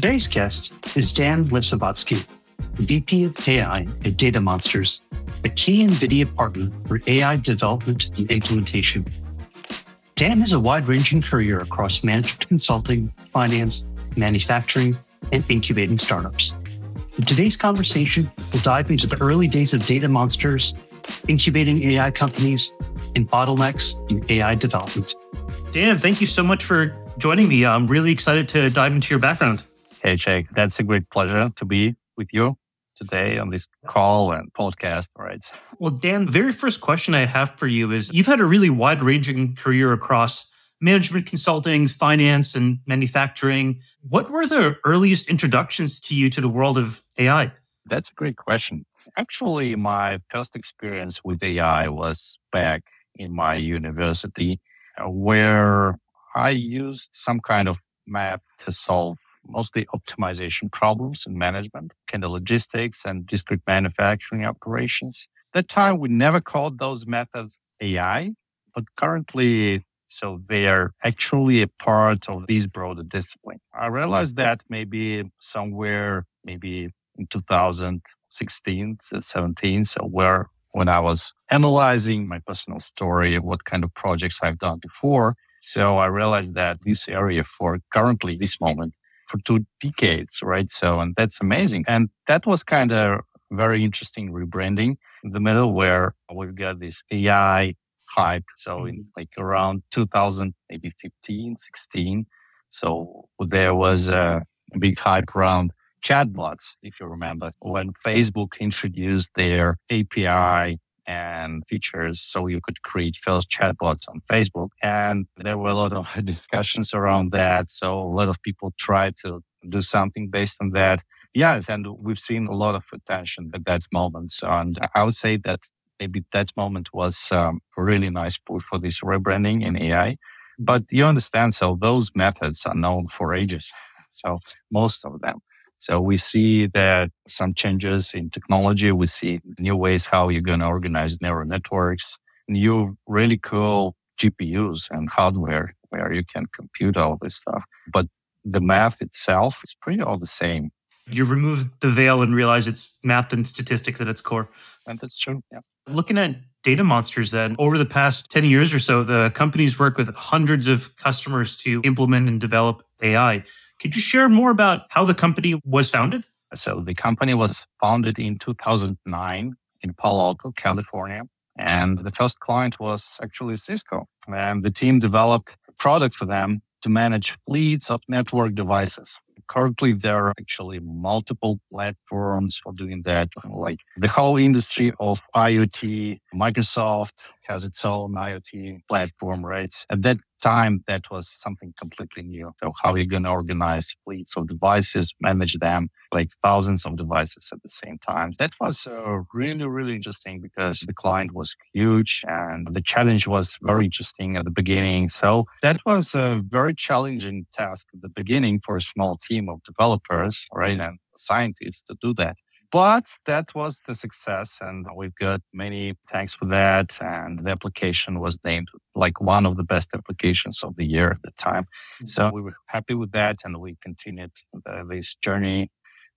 Today's guest is Dan Lesovodski, VP of AI at Data Monsters, a key NVIDIA partner for AI development and implementation. Dan has a wide ranging career across management consulting, finance, manufacturing, and incubating startups. In today's conversation, we'll dive into the early days of Data Monsters, incubating AI companies, and bottlenecks in AI development. Dan, thank you so much for joining me. I'm really excited to dive into your background. Hey, Sheikh, that's a great pleasure to be with you today on this call and podcast. Right. Well, Dan, the very first question I have for you is you've had a really wide ranging career across management consulting, finance, and manufacturing. What were the earliest introductions to you to the world of AI? That's a great question. Actually, my first experience with AI was back in my university, uh, where I used some kind of math to solve mostly optimization problems in management, kind of logistics and discrete manufacturing operations. At that time, we never called those methods AI, but currently, so they are actually a part of this broader discipline. I realized that maybe somewhere, maybe in 2016, 17, so where when I was analyzing my personal story, what kind of projects I've done before. So I realized that this area for currently this moment for two decades, right? So, and that's amazing. And that was kind of very interesting rebranding in the middle where we've got this AI hype. So in mm-hmm. like around 2000, maybe 15, 16. So there was a big hype around chatbots, if you remember, when Facebook introduced their API and features so you could create first chatbots on Facebook. And there were a lot of discussions around that. So a lot of people tried to do something based on that. Yes, and we've seen a lot of attention at that moment. And I would say that maybe that moment was um, a really nice push for this rebranding in AI. But you understand, so those methods are known for ages. So most of them. So we see that some changes in technology. We see new ways how you're going to organize neural networks, new really cool GPUs and hardware where you can compute all this stuff. But the math itself is pretty all the same. You remove the veil and realize it's math and statistics at its core. And that's true. Yeah. Looking at data monsters, then over the past 10 years or so, the companies work with hundreds of customers to implement and develop AI. Could you share more about how the company was founded? So the company was founded in 2009 in Palo Alto, California. And the first client was actually Cisco. And the team developed products for them to manage fleets of network devices. Currently, there are actually multiple platforms for doing that. Like the whole industry of IoT, Microsoft has its own IoT platform, right? At that time, that was something completely new. So how are you going to organize fleets of devices, manage them, like thousands of devices at the same time? That was uh, really, really interesting because the client was huge and the challenge was very interesting at the beginning. So that was a very challenging task at the beginning for a small team of developers, right? And scientists to do that. But that was the success, and we've got many thanks for that. And the application was named like one of the best applications of the year at the time. Mm-hmm. So we were happy with that, and we continued the, this journey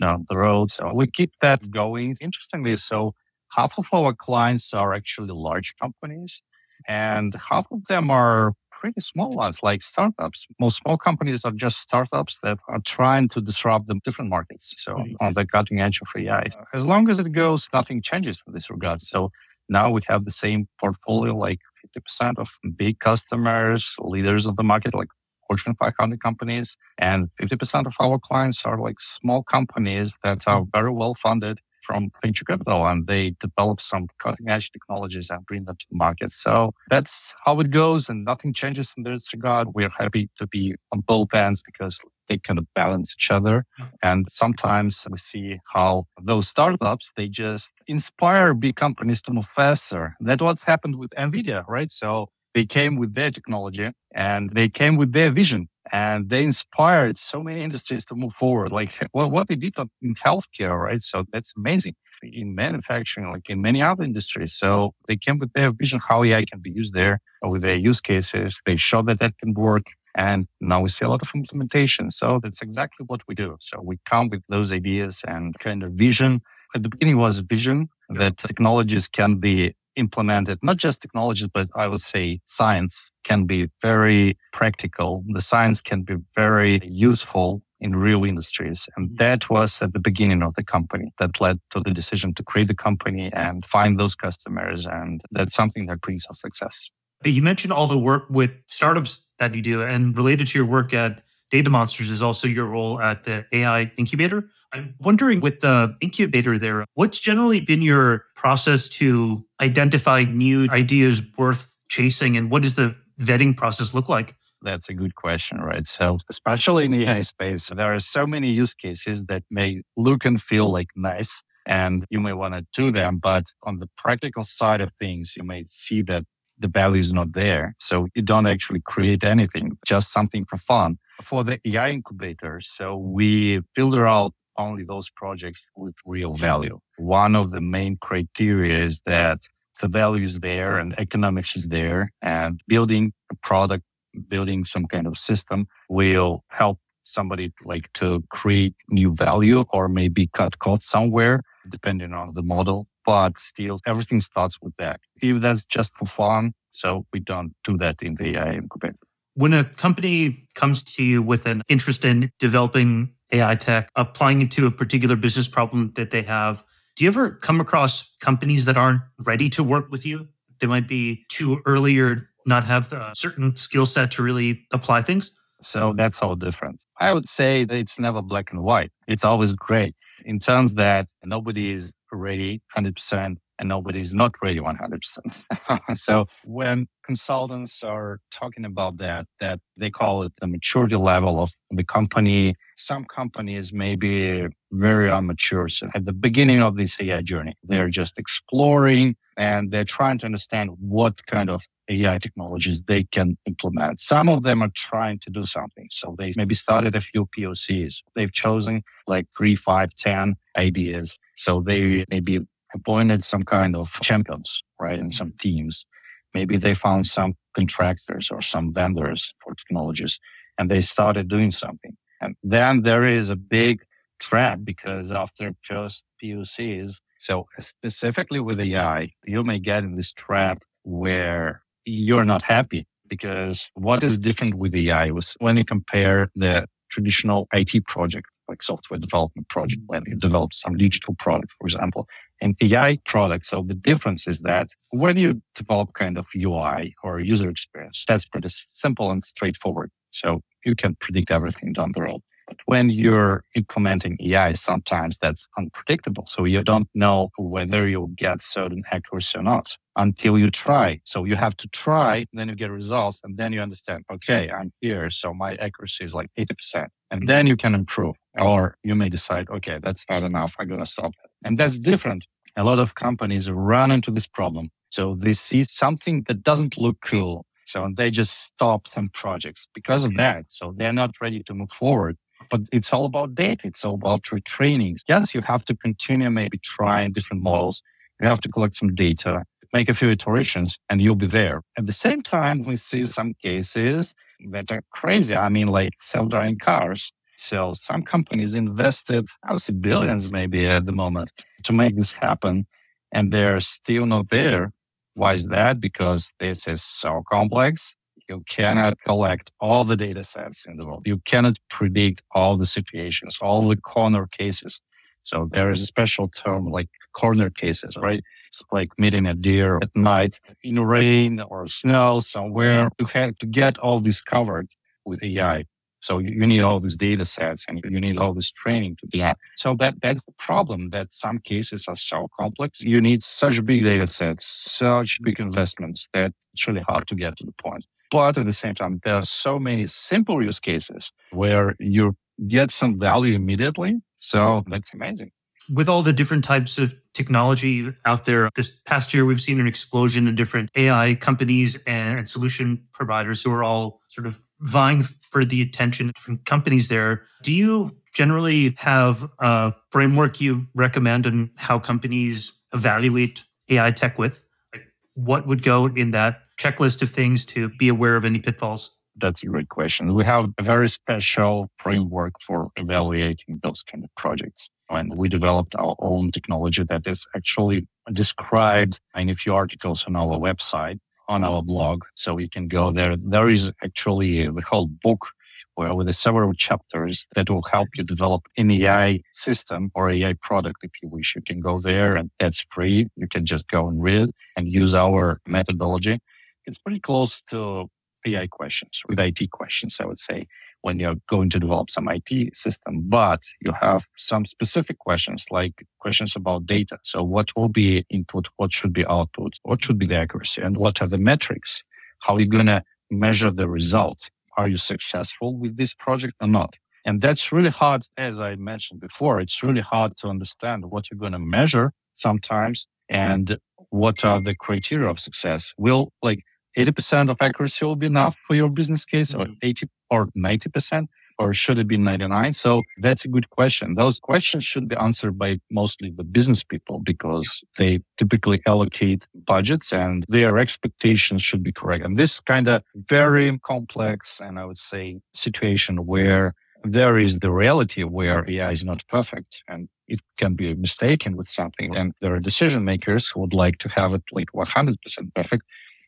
down the road. So we keep that going. Interestingly, so half of our clients are actually large companies, and half of them are pretty small ones like startups. Most small companies are just startups that are trying to disrupt the different markets. So on the cutting edge of AI. As long as it goes, nothing changes in this regard. So now we have the same portfolio, like 50% of big customers, leaders of the market, like Fortune 500 companies, and 50% of our clients are like small companies that are mm. very well funded from venture capital and they develop some cutting edge technologies and bring them to the market. So that's how it goes and nothing changes in this regard. We're happy to be on both ends because they kind of balance each other. Mm-hmm. And sometimes we see how those startups, they just inspire big companies to move faster. That's what's happened with NVIDIA, right? So they came with their technology and they came with their vision and they inspired so many industries to move forward. Like well, what they did in healthcare, right? So that's amazing. In manufacturing, like in many other industries. So they came with their vision how AI can be used there with their use cases. They showed that that can work. And now we see a lot of implementation. So that's exactly what we do. So we come with those ideas and kind of vision. At the beginning was a vision that technologies can be implemented, not just technologies, but I would say science can be very practical. The science can be very useful in real industries. And mm-hmm. that was at the beginning of the company that led to the decision to create the company and find those customers. And that's something that brings us success. You mentioned all the work with startups that you do, and related to your work at Data Monsters is also your role at the AI incubator. I'm wondering with the incubator there, what's generally been your process to identify new ideas worth chasing, and what does the vetting process look like? That's a good question, right? So, especially in the AI space, there are so many use cases that may look and feel like nice, and you may want to do them. But on the practical side of things, you may see that the value is not there. So you don't actually create anything, just something for fun. For the AI incubator, so we filter out only those projects with real value. One of the main criteria is that the value is there and economics is there and building a product, building some kind of system will help somebody like to create new value or maybe cut costs somewhere, depending on the model but still everything starts with that. If that's just for fun, so we don't do that in the AI incubator. When a company comes to you with an interest in developing AI tech, applying it to a particular business problem that they have, do you ever come across companies that aren't ready to work with you? They might be too early or not have a certain skill set to really apply things? So that's all different. I would say it's never black and white. It's always gray in terms that nobody is ready 100% and nobody is not ready 100%. so when consultants are talking about that, that they call it the maturity level of the company. Some companies may be very immature. So at the beginning of this AI journey, they're just exploring and they're trying to understand what kind of AI technologies they can implement. Some of them are trying to do something. So they maybe started a few POCs. They've chosen like three, five, ten ideas. So they maybe appointed some kind of champions, right? And some teams. Maybe they found some contractors or some vendors for technologies and they started doing something. And then there is a big trap because after just POCs, so specifically with AI, you may get in this trap where you're not happy because what is different with AI was when you compare the traditional IT project, like software development project, when you develop some digital product, for example, and AI product. So the difference is that when you develop kind of UI or user experience, that's pretty simple and straightforward. So you can predict everything down the road. But when you're implementing AI, sometimes that's unpredictable. So you don't know whether you'll get certain accuracy or not until you try. So you have to try, then you get results, and then you understand, okay, I'm here. So my accuracy is like 80%. And then you can improve. Or you may decide, okay, that's not enough. I'm going to stop. And that's different. A lot of companies run into this problem. So they see something that doesn't look cool. So they just stop some projects because of that. So they're not ready to move forward. But it's all about data. It's all about retraining. Yes, you have to continue maybe trying different models. You have to collect some data, make a few iterations, and you'll be there. At the same time, we see some cases that are crazy. I mean, like self-driving cars. So some companies invested, I would say billions maybe at the moment to make this happen. And they're still not there. Why is that? Because this is so complex you cannot collect all the data sets in the world. You cannot predict all the situations, all the corner cases. So there is a special term like corner cases, right? It's like meeting a deer at night in rain or snow somewhere. You have to get all this covered with AI. So you need all these data sets and you need all this training to do that. So that, that's the problem that some cases are so complex. You need such big data sets, such big investments that it's really hard to get to the point. But at the same time, there are so many simple use cases where you get some value immediately. So that's amazing. With all the different types of technology out there, this past year, we've seen an explosion in different AI companies and solution providers who are all sort of vying for the attention from companies there. Do you generally have a framework you recommend on how companies evaluate AI tech with? Like what would go in that checklist of things to be aware of any pitfalls? That's a great question. We have a very special framework for evaluating those kind of projects. And we developed our own technology that is actually described in a few articles on our website, on our blog. So you can go there. There is actually the whole book where with several chapters that will help you develop an AI system or AI product if you wish. You can go there and that's free. You can just go and read and use our methodology. It's pretty close to AI questions with IT questions, I would say, when you're going to develop some IT system. But you have some specific questions like questions about data. So what will be input? What should be output? What should be the accuracy? And what are the metrics? How are you going to measure the result? Are you successful with this project or not? And that's really hard, as I mentioned before, it's really hard to understand what you're going to measure sometimes and what are the criteria of success. Will like 80% of accuracy will be enough for your business case or mm-hmm. 80 or 90% or should it be 99 so that's a good question. Those questions should be answered by mostly the business people because they typically allocate budgets and their expectations should be correct. And this kind of very complex and i would say situation where there is the reality where ai is not perfect and it can be mistaken with something. And there are decision makers who would like to have it like 100% perfect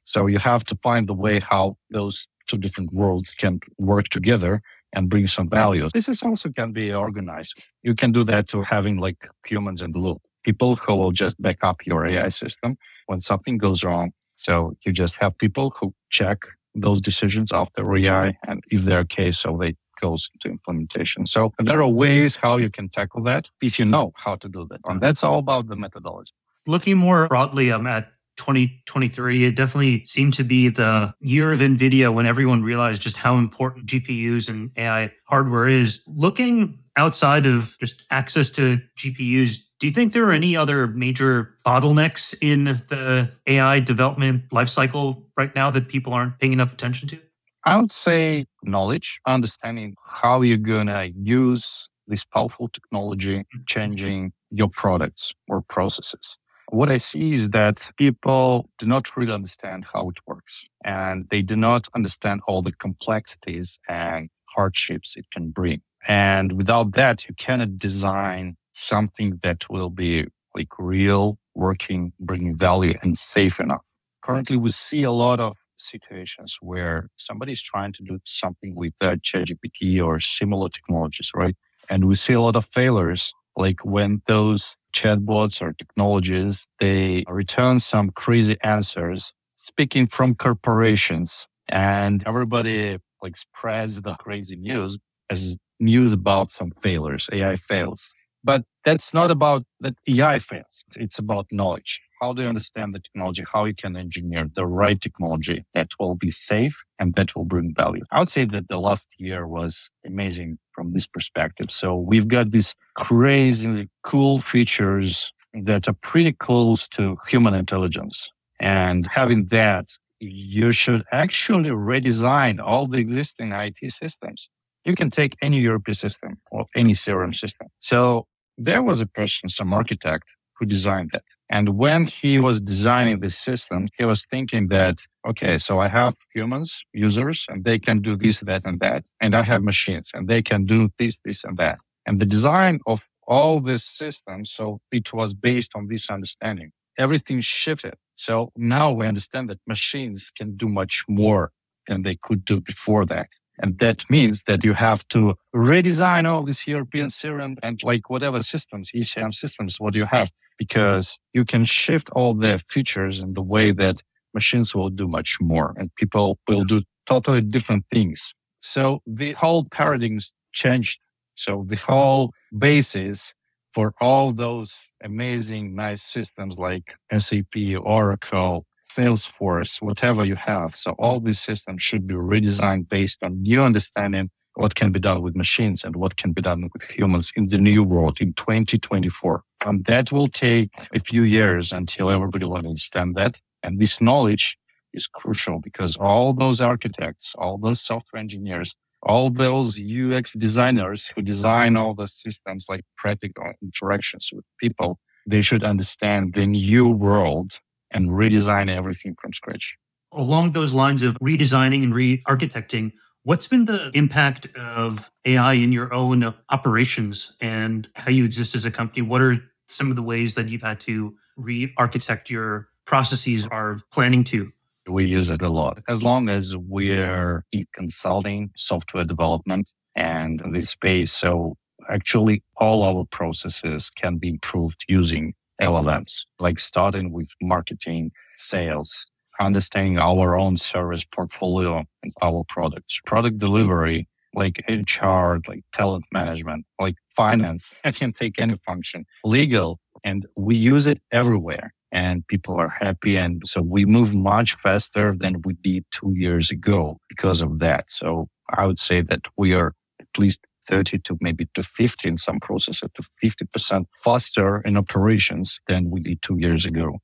so you have to find the way how those two different worlds can work together and bring some value. This is also can be organized. You can do that to having like humans in the loop, people who will just back up your AI system when something goes wrong. So you just have people who check those decisions after AI and if they're okay, so they goes into implementation. So there are ways how you can tackle that if you know how to do that. And that's all about the methodology. Looking more broadly um, at 2023, it definitely seemed to be the year of NVIDIA when everyone realized just how important GPUs and AI hardware is. Looking outside of just access to GPUs, do you think there are any other major bottlenecks in the AI development lifecycle right now that people aren't paying enough attention to? I would say knowledge, understanding how you're going to use this powerful technology, mm-hmm. changing your products or processes what I see is that people do not really understand how it works and they do not understand all the complexities and hardships it can bring. And without that, you cannot design something that will be like real, working, bringing value and safe enough. Currently, we see a lot of situations where somebody's trying to do something with uh, ChatGPT or similar technologies, right? And we see a lot of failures like when those chatbots or technologies, they return some crazy answers speaking from corporations and everybody like spreads the crazy news as news about some failures, AI fails. But that's not about that AI fails. It's about knowledge. How do you understand the technology? How you can engineer the right technology that will be safe and that will bring value. I would say that the last year was amazing from this perspective. So we've got these crazy cool features that are pretty close to human intelligence. And having that, you should actually redesign all the existing IT systems. You can take any ERP system or any CRM system. So there was a person, some architect who designed that. And when he was designing this system, he was thinking that, okay, so I have humans, users, and they can do this, that, and that. And I have machines and they can do this, this, and that. And the design of all this system, so it was based on this understanding. Everything shifted. So now we understand that machines can do much more than they could do before that. And that means that you have to redesign all these ERP and CRM and like whatever systems, ECM systems, what you have because you can shift all the features in the way that machines will do much more and people will do totally different things. So the whole paradigms changed. So the whole basis for all those amazing, nice systems like SAP, Oracle, Salesforce, whatever you have. So all these systems should be redesigned based on new understanding what can be done with machines and what can be done with humans in the new world in 2024. And um, that will take a few years until everybody will understand that. And this knowledge is crucial because all those architects, all those software engineers, all those UX designers who design all the systems like practical interactions with people, they should understand the new world and redesign everything from scratch. Along those lines of redesigning and re architecting, what's been the impact of AI in your own operations and how you exist as a company? What are some of the ways that you've had to re architect your processes are planning to? We use it a lot. As long as we're in consulting, software development, and this space. So actually all our processes can be improved using LLMs, like starting with marketing, sales, understanding our own service portfolio and our products, product delivery, like HR, like talent management, like finance. I can take any function, legal, and we use it everywhere and people are happy. And so we move much faster than we did two years ago because of that. So I would say that we are at least 30 to maybe to 50 in some processes to 50% faster in operations than we did two years ago.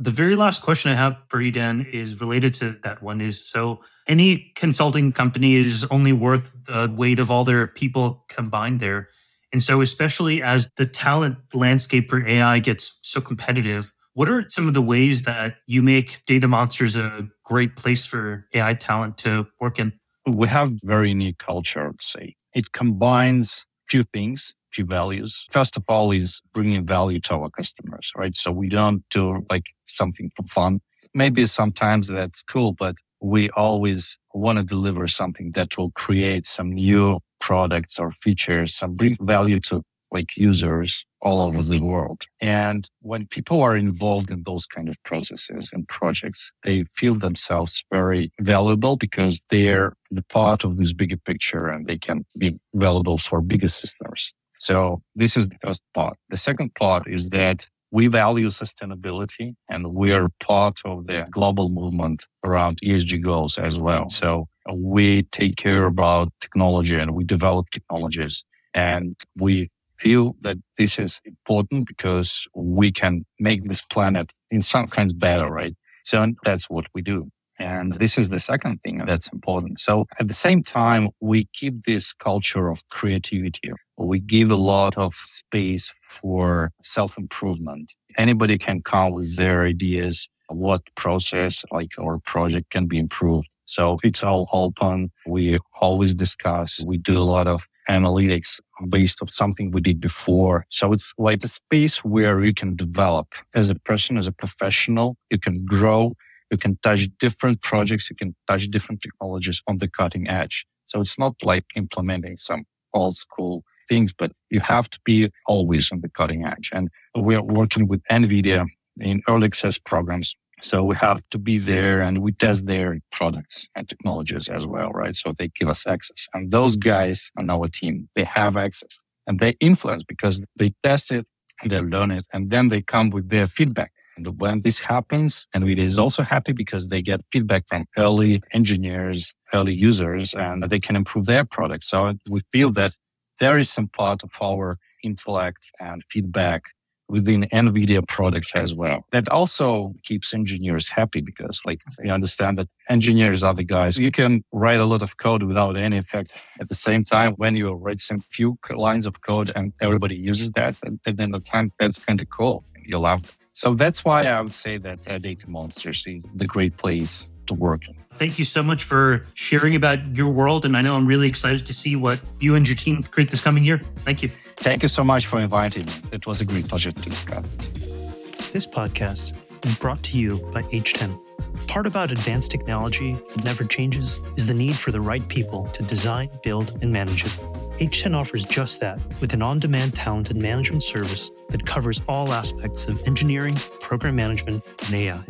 The very last question I have for you, Dan, is related to that one is so any consulting company is only worth the weight of all their people combined there. And so, especially as the talent landscape for AI gets so competitive, what are some of the ways that you make Data Monsters a great place for AI talent to work in? We have very unique culture, I would say. It combines few things, few values. First of all, is bringing value to our customers, right? So we don't do like something for fun. Maybe sometimes that's cool, but we always want to deliver something that will create some new products or features, some bring value to like users all over the world. And when people are involved in those kind of processes and projects, they feel themselves very valuable because they're the part of this bigger picture and they can be valuable for bigger systems. So this is the first part. The second part is that we value sustainability and we are part of the global movement around ESG goals as well. So we take care about technology and we develop technologies and we feel that this is important because we can make this planet in some kinds better, right? So that's what we do. And this is the second thing that's important. So at the same time, we keep this culture of creativity. We give a lot of space for self improvement. Anybody can come with their ideas, what process like our project can be improved. So it's all open. We always discuss. We do a lot of analytics based on something we did before. So it's like a space where you can develop as a person, as a professional. You can grow. You can touch different projects. You can touch different technologies on the cutting edge. So it's not like implementing some old school things, but you have to be always on the cutting edge. And we are working with NVIDIA in early access programs so we have to be there and we test their products and technologies as well, right? So they give us access. And those guys on our team, they have access and they influence because they test it, they learn it, and then they come with their feedback. And when this happens, and it is also happy because they get feedback from early engineers, early users, and they can improve their product. So we feel that there is some part of our intellect and feedback within NVIDIA products as well. That also keeps engineers happy because like you understand that engineers are the guys. You can write a lot of code without any effect. At the same time, when you write some few lines of code and everybody uses that, and, then the time that's kind of cool. You love it. So that's why I would say that uh, Data Monsters is the great place to work in. Thank you so much for sharing about your world. And I know I'm really excited to see what you and your team create this coming year. Thank you. Thank you so much for inviting me. It was a great pleasure to discuss it. This podcast is brought to you by H10. Part about advanced technology that never changes is the need for the right people to design, build, and manage it. H10 offers just that with an on demand talent and management service that covers all aspects of engineering, program management, and AI.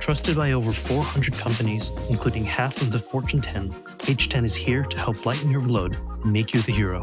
Trusted by over 400 companies, including half of the Fortune 10, H10 is here to help lighten your load and make you the hero.